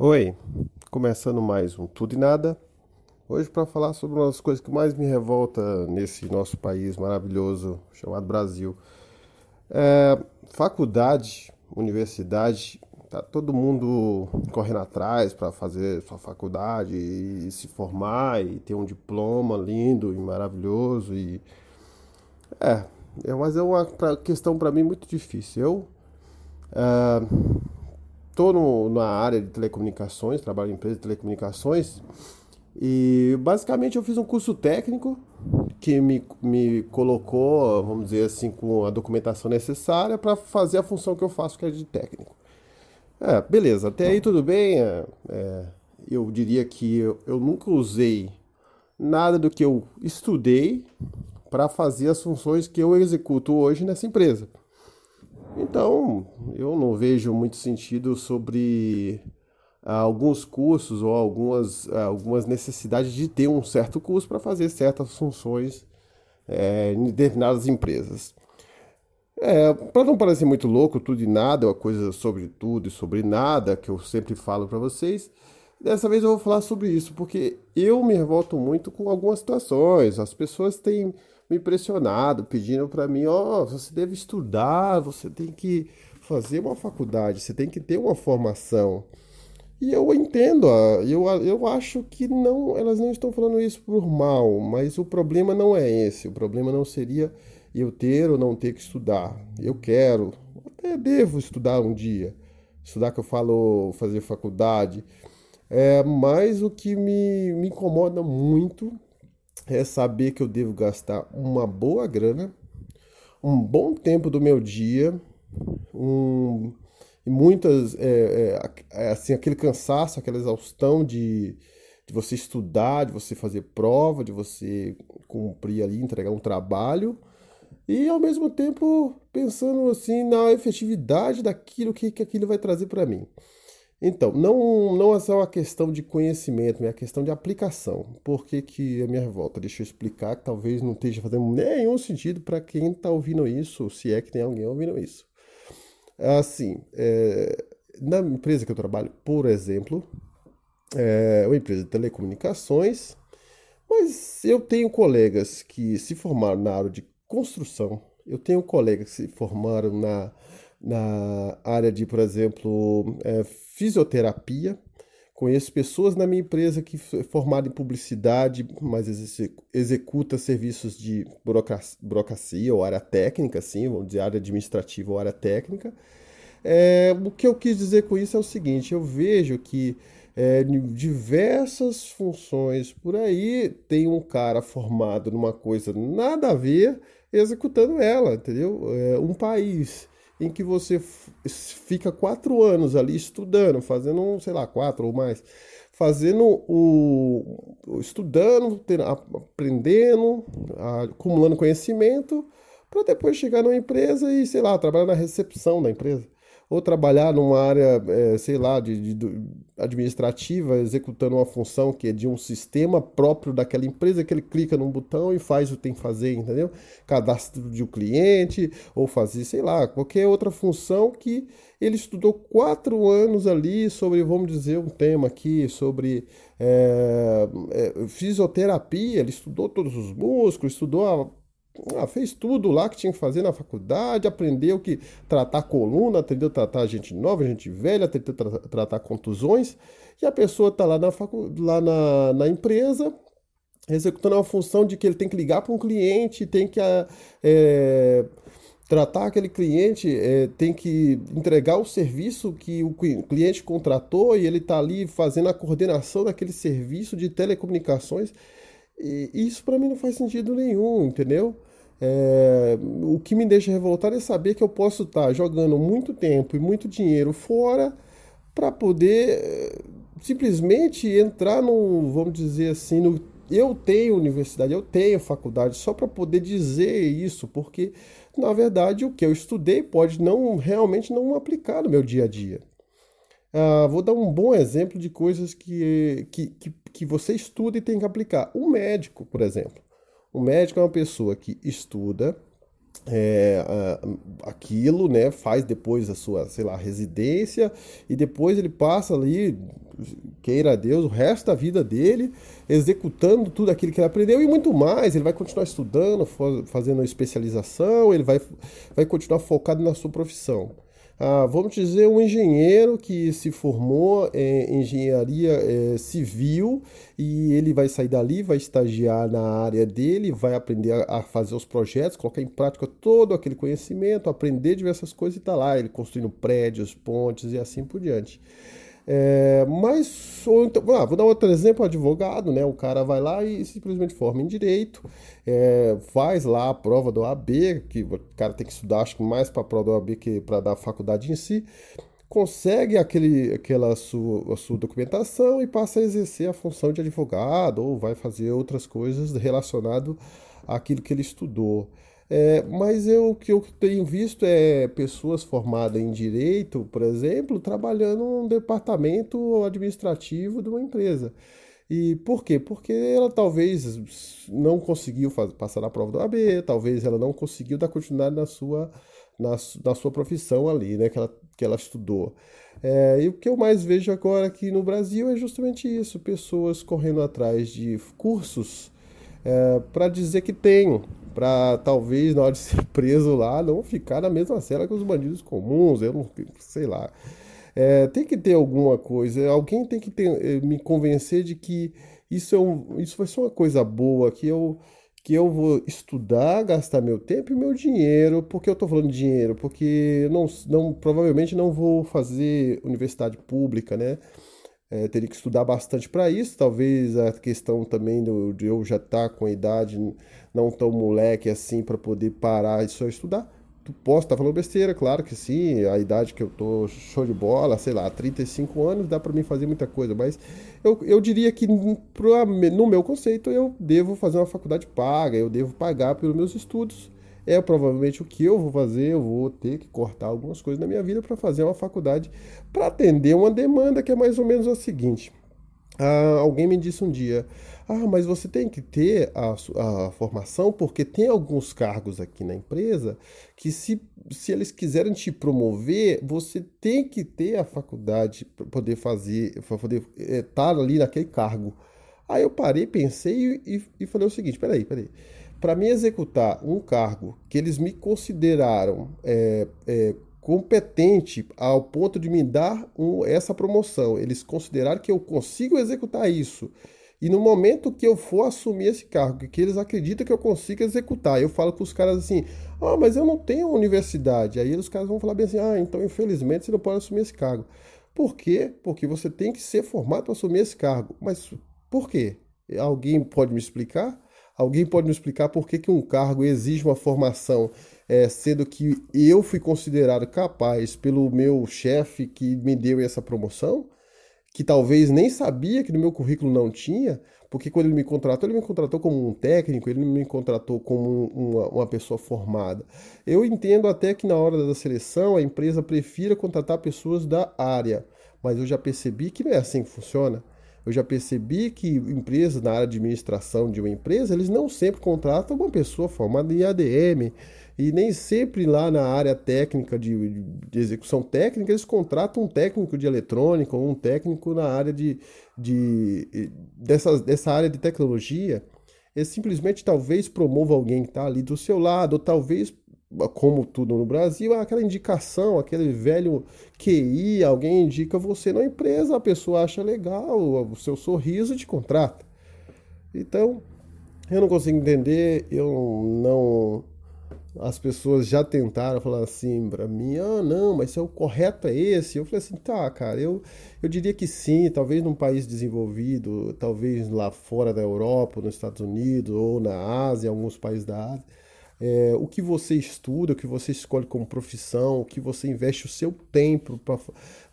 Oi, começando mais um Tudo e Nada. Hoje para falar sobre uma das coisas que mais me revolta nesse nosso país maravilhoso chamado Brasil. É, faculdade, universidade, tá todo mundo correndo atrás para fazer sua faculdade e se formar e ter um diploma lindo e maravilhoso e é, é mas é uma questão para mim muito difícil. Eu estou na área de telecomunicações, trabalho em empresa de telecomunicações e basicamente eu fiz um curso técnico que me, me colocou, vamos dizer assim, com a documentação necessária para fazer a função que eu faço, que é de técnico. É, beleza, até aí tudo bem. É, é, eu diria que eu, eu nunca usei nada do que eu estudei para fazer as funções que eu executo hoje nessa empresa. Então, eu não vejo muito sentido sobre ah, alguns cursos ou algumas, ah, algumas necessidades de ter um certo curso para fazer certas funções é, em determinadas empresas. É, para não parecer muito louco, tudo e nada, é uma coisa sobre tudo e sobre nada, que eu sempre falo para vocês, dessa vez eu vou falar sobre isso, porque eu me revolto muito com algumas situações. As pessoas têm me impressionado, pedindo para mim, ó, oh, você deve estudar, você tem que fazer uma faculdade, você tem que ter uma formação. E eu entendo, eu, eu acho que não, elas não estão falando isso por mal, mas o problema não é esse. O problema não seria eu ter ou não ter que estudar. Eu quero, até devo estudar um dia. Estudar que eu falo fazer faculdade. É, mas o que me, me incomoda muito é saber que eu devo gastar uma boa grana, um bom tempo do meu dia, um, muitas, é, é, é, assim, aquele cansaço, aquela exaustão de, de você estudar, de você fazer prova, de você cumprir ali, entregar um trabalho, e ao mesmo tempo pensando assim na efetividade daquilo que, que aquilo vai trazer para mim. Então, não, não é só uma questão de conhecimento, é a questão de aplicação. Por que, que a minha revolta? Deixa eu explicar que talvez não esteja fazendo nenhum sentido para quem está ouvindo isso, se é que tem alguém ouvindo isso. Assim, é, na empresa que eu trabalho, por exemplo, é uma empresa de telecomunicações, mas eu tenho colegas que se formaram na área de construção, eu tenho colegas que se formaram na na área de, por exemplo, é, fisioterapia. Conheço pessoas na minha empresa que formaram em publicidade, mas executa serviços de burocracia ou área técnica, assim, vamos dizer, área administrativa ou área técnica. É, o que eu quis dizer com isso é o seguinte: eu vejo que é, diversas funções por aí tem um cara formado numa coisa nada a ver executando ela, entendeu? É, um país em que você fica quatro anos ali estudando, fazendo, sei lá, quatro ou mais, fazendo o. estudando, aprendendo, acumulando conhecimento, para depois chegar numa empresa e, sei lá, trabalhar na recepção da empresa ou trabalhar numa área, é, sei lá, de, de, administrativa, executando uma função que é de um sistema próprio daquela empresa, que ele clica num botão e faz o que tem que fazer, entendeu? Cadastro de um cliente, ou fazer, sei lá, qualquer outra função que ele estudou quatro anos ali sobre, vamos dizer, um tema aqui, sobre é, é, fisioterapia, ele estudou todos os músculos, estudou a ah, fez tudo lá que tinha que fazer na faculdade, aprendeu que tratar coluna, aprendeu tratar gente nova, gente velha, aprendeu tra tratar contusões, e a pessoa está lá, na, facu lá na, na empresa executando uma função de que ele tem que ligar para um cliente, tem que é, tratar aquele cliente, é, tem que entregar o serviço que o cliente contratou e ele está ali fazendo a coordenação daquele serviço de telecomunicações. E isso para mim não faz sentido nenhum, entendeu? É, o que me deixa revoltado é saber que eu posso estar jogando muito tempo e muito dinheiro fora para poder é, simplesmente entrar no, vamos dizer assim, no, eu tenho universidade, eu tenho faculdade, só para poder dizer isso, porque na verdade o que eu estudei pode não realmente não aplicar no meu dia a dia. Ah, vou dar um bom exemplo de coisas que, que, que, que você estuda e tem que aplicar. Um médico, por exemplo. O médico é uma pessoa que estuda é, aquilo, né? Faz depois a sua, sei lá, residência e depois ele passa ali queira Deus, o resto da vida dele, executando tudo aquilo que ele aprendeu e muito mais. Ele vai continuar estudando, fazendo especialização, ele vai, vai continuar focado na sua profissão. Ah, vamos dizer, um engenheiro que se formou em engenharia é, civil e ele vai sair dali, vai estagiar na área dele, vai aprender a, a, fazer os projetos, colocar em prática todo aquele conhecimento, aprender diversas coisas e tá lá, ele construindo prédios, pontes e assim por diante. É, mas, ou então, ah, vou dar outro exemplo, advogado, né? O cara vai lá e simplesmente forma em direito, é, faz lá a prova do AB, que o cara tem que estudar, acho que mais para a prova do AB que para dar faculdade em si, consegue aquele, aquela sua, sua documentação e passa a exercer a função de advogado ou vai fazer outras coisas relacionadas àquilo que ele estudou. É, mas eu, o que eu tenho visto é pessoas formadas em direito, por exemplo, trabalhando num departamento administrativo de uma empresa. E por quê? Porque ela talvez não conseguiu fazer, passar na prova do AB, talvez ela não conseguiu dar continuidade na sua, na, na sua profissão ali, né, que ela, que ela estudou. É, e o que eu mais vejo agora aqui no Brasil é justamente isso: pessoas correndo atrás de cursos é, para dizer que tem, para talvez na hora de ser preso lá não ficar na mesma cela que os bandidos comuns, eu não sei lá. É, tem que ter alguma coisa, alguém tem que ter, eh, me convencer de que isso, é um, isso vai ser uma coisa boa, que eu, que eu vou estudar, gastar meu tempo e meu dinheiro. Por que eu estou falando de dinheiro? Porque não, não, provavelmente não vou fazer universidade pública, né? É, teria que estudar bastante para isso. Talvez a questão também do, de eu já estar tá com a idade não tão moleque assim para poder parar e só estudar. Tu posso estar tá falando besteira, claro que sim. A idade que eu tô show de bola, sei lá, 35 anos, dá para mim fazer muita coisa. Mas eu, eu diria que no meu conceito eu devo fazer uma faculdade paga, eu devo pagar pelos meus estudos é provavelmente o que eu vou fazer. Eu vou ter que cortar algumas coisas na minha vida para fazer uma faculdade para atender uma demanda que é mais ou menos a seguinte. Ah, alguém me disse um dia: Ah, mas você tem que ter a, a, formação porque tem alguns cargos aqui na empresa que, se, se eles quiserem te promover, você tem que ter a faculdade para poder fazer, para poder estar é, ali naquele cargo. Aí eu parei, pensei e, e falei o seguinte: peraí, peraí para me executar um cargo que eles me consideraram é, é, competente ao ponto de me dar um, essa promoção, eles consideraram que eu consigo executar isso. E no momento que eu for assumir esse cargo, que eles acreditam que eu consiga executar, eu falo com os caras assim: ah, mas eu não tenho universidade. Aí os caras vão falar bem assim: ah, então infelizmente você não pode assumir esse cargo. Por quê? Porque você tem que ser formado para assumir esse cargo. Mas por quê? Alguém pode me explicar? Alguém pode me explicar por que, que um cargo exige uma formação, é, sendo que eu fui considerado capaz pelo meu chefe que me deu essa promoção, que talvez nem sabia que no meu currículo não tinha, porque quando ele me contratou, ele me contratou como um técnico, ele não me contratou como uma, uma pessoa formada. Eu entendo até que na hora da seleção a empresa prefira contratar pessoas da área, mas eu já percebi que não é assim que funciona. Eu já percebi que empresas na área de administração de uma empresa, eles não sempre contratam uma pessoa formada em ADM e nem sempre lá na área técnica de, de execução técnica eles contratam um técnico de eletrônica ou um técnico na área de, de dessa, dessa área de tecnologia. Eles simplesmente talvez promova alguém que está ali do seu lado, ou talvez como tudo no Brasil, é aquela indicação, aquele velho QI, alguém indica você na empresa, a pessoa acha legal o seu sorriso e te contrata. Então, eu não consigo entender, eu não. As pessoas já tentaram falar assim para mim: ah, não, mas é o correto é esse. Eu falei assim: tá, cara, eu, eu diria que sim, talvez num país desenvolvido, talvez lá fora da Europa, nos Estados Unidos, ou na Ásia, alguns países da Ásia é, o que você estuda, o que você escolhe como profissão, o que você investe o seu tempo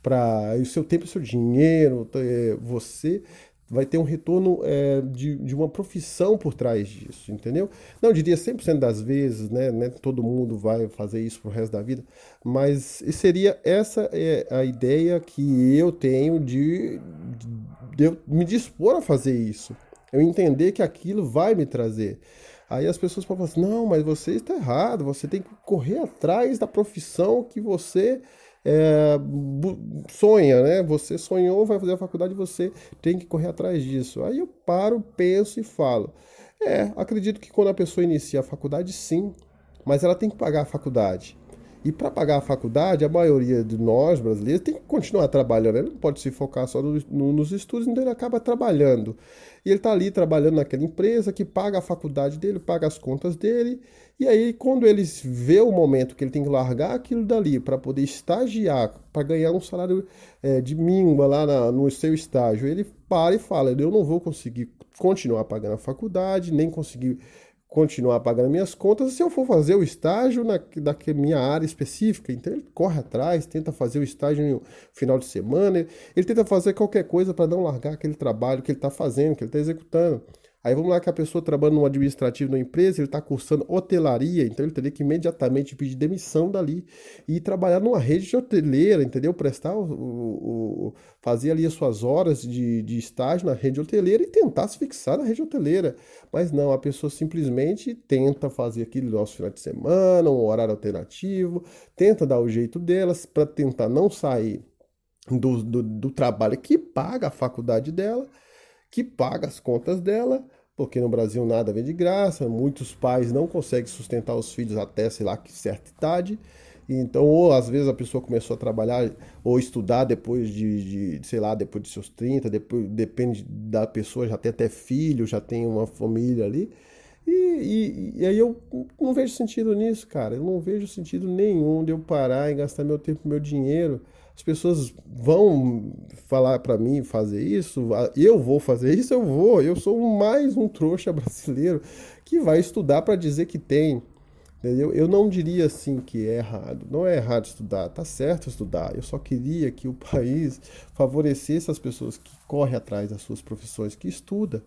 para o seu tempo, o seu dinheiro, é, você vai ter um retorno é, de, de uma profissão por trás disso, entendeu? Não diria 100% das vezes, né, né? Todo mundo vai fazer isso pro resto da vida, mas seria essa é a ideia que eu tenho de, de eu me dispor a fazer isso. Eu entender que aquilo vai me trazer. Aí as pessoas falam assim: não, mas você está errado, você tem que correr atrás da profissão que você é, sonha, né? Você sonhou, vai fazer a faculdade, você tem que correr atrás disso. Aí eu paro, penso e falo. É, acredito que quando a pessoa inicia a faculdade, sim, mas ela tem que pagar a faculdade. E para pagar a faculdade, a maioria de nós brasileiros tem que continuar trabalhando. Ele não pode se focar só no, no, nos estudos, então ele acaba trabalhando. E ele está ali trabalhando naquela empresa que paga a faculdade dele, paga as contas dele. E aí, quando ele vê o momento que ele tem que largar aquilo dali para poder estagiar, para ganhar um salário é, de mínima lá na, no seu estágio, ele para e fala: Eu não vou conseguir continuar pagando a faculdade, nem conseguir continuar pagando minhas contas se eu for fazer o estágio na, da minha área específica. Então ele corre atrás, tenta fazer o estágio no final de semana, ele tenta fazer qualquer coisa para não largar aquele trabalho que ele está fazendo, que ele está executando. Aí vamos lá que a pessoa trabalha no administrativo numa empresa, ele está cursando hotelaria, então ele teria que imediatamente pedir demissão dali e trabalhar numa rede de hoteleira, entendeu? Prestar o, o, o fazer ali as suas horas de, de estágio na rede hoteleira e tentar se fixar na rede hoteleira. Mas não, a pessoa simplesmente tenta fazer aquilo no nosso final de semana, um horário alternativo, tenta dar o jeito delas para tentar não sair do, do, do trabalho que paga a faculdade dela que paga as contas dela, porque no Brasil nada vem de graça, muitos pais não conseguem sustentar os filhos até, sei lá, que certa idade. Então, ou às vezes a pessoa começou a trabalhar ou estudar depois de, de sei lá, depois de seus 30, depois, depende da pessoa, já tem até filho, já tem uma família ali. E, e, e, aí eu não vejo sentido nisso, cara. Eu não vejo sentido nenhum de eu parar e gastar meu tempo, meu dinheiro as pessoas vão falar para mim fazer isso, eu vou fazer isso, eu vou. Eu sou mais um trouxa brasileiro que vai estudar para dizer que tem. Entendeu? Eu não diria assim que é errado. Não é errado estudar, tá certo estudar. Eu só queria que o país favorecesse as pessoas que correm atrás das suas profissões, que estuda.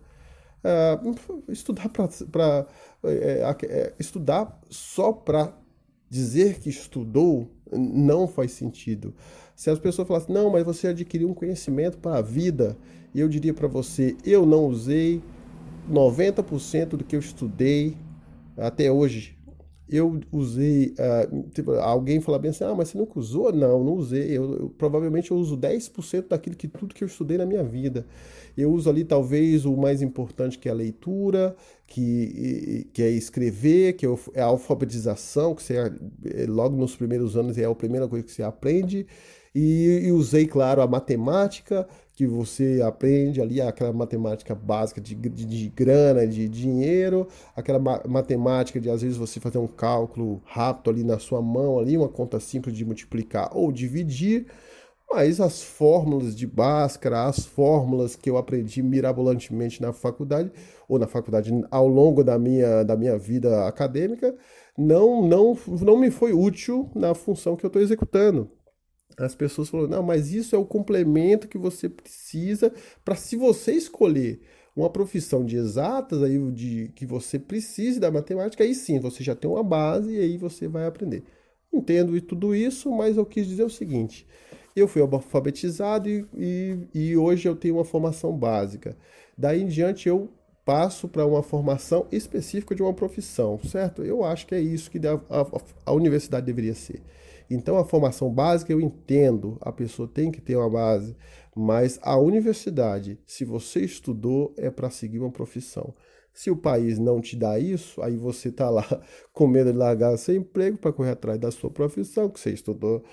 Uh, estudar para é, é, estudar só para dizer que estudou não faz sentido. Se as pessoas falassem, não, mas você adquiriu um conhecimento para a vida, eu diria para você, eu não usei 90% do que eu estudei até hoje. Eu usei. Uh, tipo, alguém fala bem assim, ah, mas você nunca usou? Não, não usei. Eu, eu, provavelmente eu uso 10% daquilo que tudo que eu estudei na minha vida. Eu uso ali talvez o mais importante que é a leitura, que, que é escrever, que é a alfabetização, que você é, logo nos primeiros anos é a primeira coisa que você aprende. E, e, usei, claro, a matemática, que você aprende ali, aquela matemática básica de, de, de grana, de dinheiro, aquela ma matemática de às vezes você fazer um cálculo rápido ali na sua mão, ali, uma conta simples de multiplicar ou dividir. Mas as fórmulas de Bhaskara, as fórmulas que eu aprendi mirabolantemente na faculdade, ou na faculdade ao longo da minha, da minha vida acadêmica, não, não, não me foi útil na função que eu estou executando as pessoas falam, não, mas isso é o complemento que você precisa para se você escolher uma profissão de exatas, aí de que você precise da matemática, aí sim, você já tem uma base e aí você vai aprender. Entendo tudo isso, mas eu quis dizer o seguinte: eu fui alfabetizado e, e, e hoje eu tenho uma formação básica. Daí em diante eu passo para uma formação específica de uma profissão, certo? Eu acho que é isso que a, a, a universidade deveria ser. Então a formação básica eu entendo, a pessoa tem que ter uma base, mas a universidade, se você estudou, é para seguir uma profissão. Se o país não te dá isso, aí você está lá com medo de largar seu emprego para correr atrás da sua profissão, que você estudou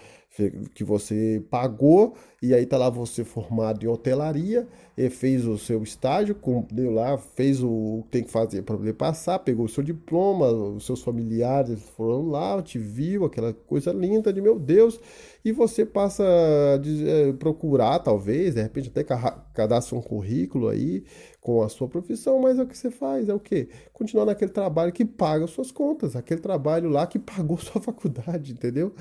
que você pagou e aí tá lá você formado em hotelaria e fez o seu estágio, cumpriu lá, fez o que tem que fazer para poder passar, pegou o seu diploma, os seus familiares foram lá, te viu, aquela coisa linda de meu Deus, e você passa a é, procurar, talvez, de repente até cadastra um currículo aí com a sua profissão, mas é o que você faz, é o que? Continuar naquele trabalho que paga suas contas, aquele trabalho lá que pagou sua faculdade, entendeu?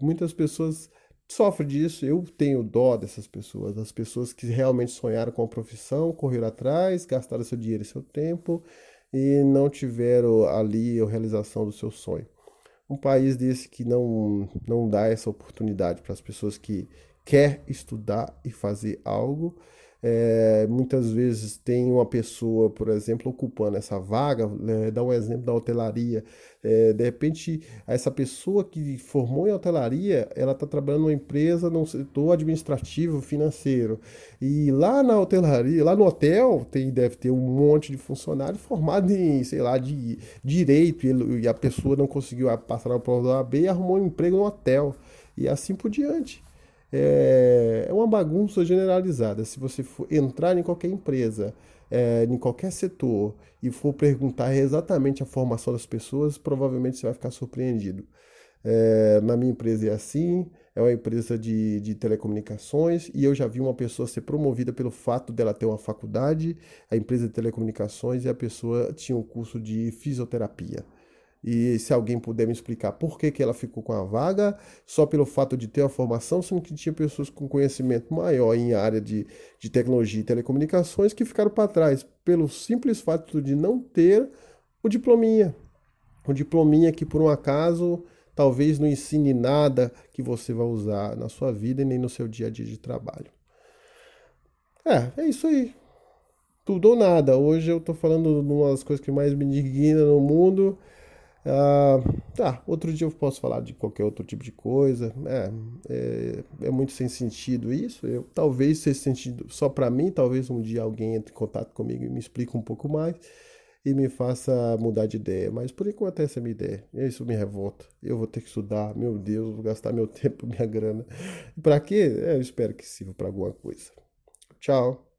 Muitas pessoas sofrem disso. Eu tenho dó dessas pessoas, as pessoas que realmente sonharam com a profissão, correram atrás, gastaram seu dinheiro e seu tempo e não tiveram ali a realização do seu sonho. Um país desse que não, não dá essa oportunidade para as pessoas que quer estudar e fazer algo, É, muitas vezes tem uma pessoa, por exemplo, ocupando essa vaga, né, dá um exemplo da hotelaria. É, de repente, essa pessoa que formou em hotelaria, ela está trabalhando numa empresa no setor administrativo, financeiro. E lá na hotelaria, lá no hotel, tem, deve ter um monte de funcionário formado em, sei lá, de direito, e, a pessoa não conseguiu passar na prova da AB e arrumou um emprego no hotel. E assim por diante é, é uma bagunça generalizada. Se você for entrar em qualquer empresa, é, em qualquer setor, e for perguntar exatamente a formação das pessoas, provavelmente você vai ficar surpreendido. É, na minha empresa é assim, é uma empresa de, de telecomunicações, e eu já vi uma pessoa ser promovida pelo fato dela ter uma faculdade, a empresa de telecomunicações, e a pessoa tinha um curso de fisioterapia. E se alguém puder me explicar por que, que ela ficou com a vaga, só pelo fato de ter a formação, sendo que tinha pessoas com conhecimento maior em área de, de tecnologia e telecomunicações que ficaram para trás, pelo simples fato de não ter o diplominha. O diplominha que, por um acaso, talvez não ensine nada que você vai usar na sua vida e nem no seu dia a dia de trabalho. É, é isso aí. Tudo ou nada. Hoje eu estou falando de uma das coisas que mais me indigna no mundo ah, tá, outro dia eu posso falar de qualquer outro tipo de coisa. É, é, é muito sem sentido isso. Eu, talvez seja sentido só para mim, talvez um dia alguém entre em contato comigo e me explique um pouco mais e me faça mudar de ideia. Mas por enquanto essa é a minha ideia. Isso me revolta. Eu vou ter que estudar, meu Deus, vou gastar meu tempo, minha grana. Para quê? É, eu espero que sirva para alguma coisa. Tchau.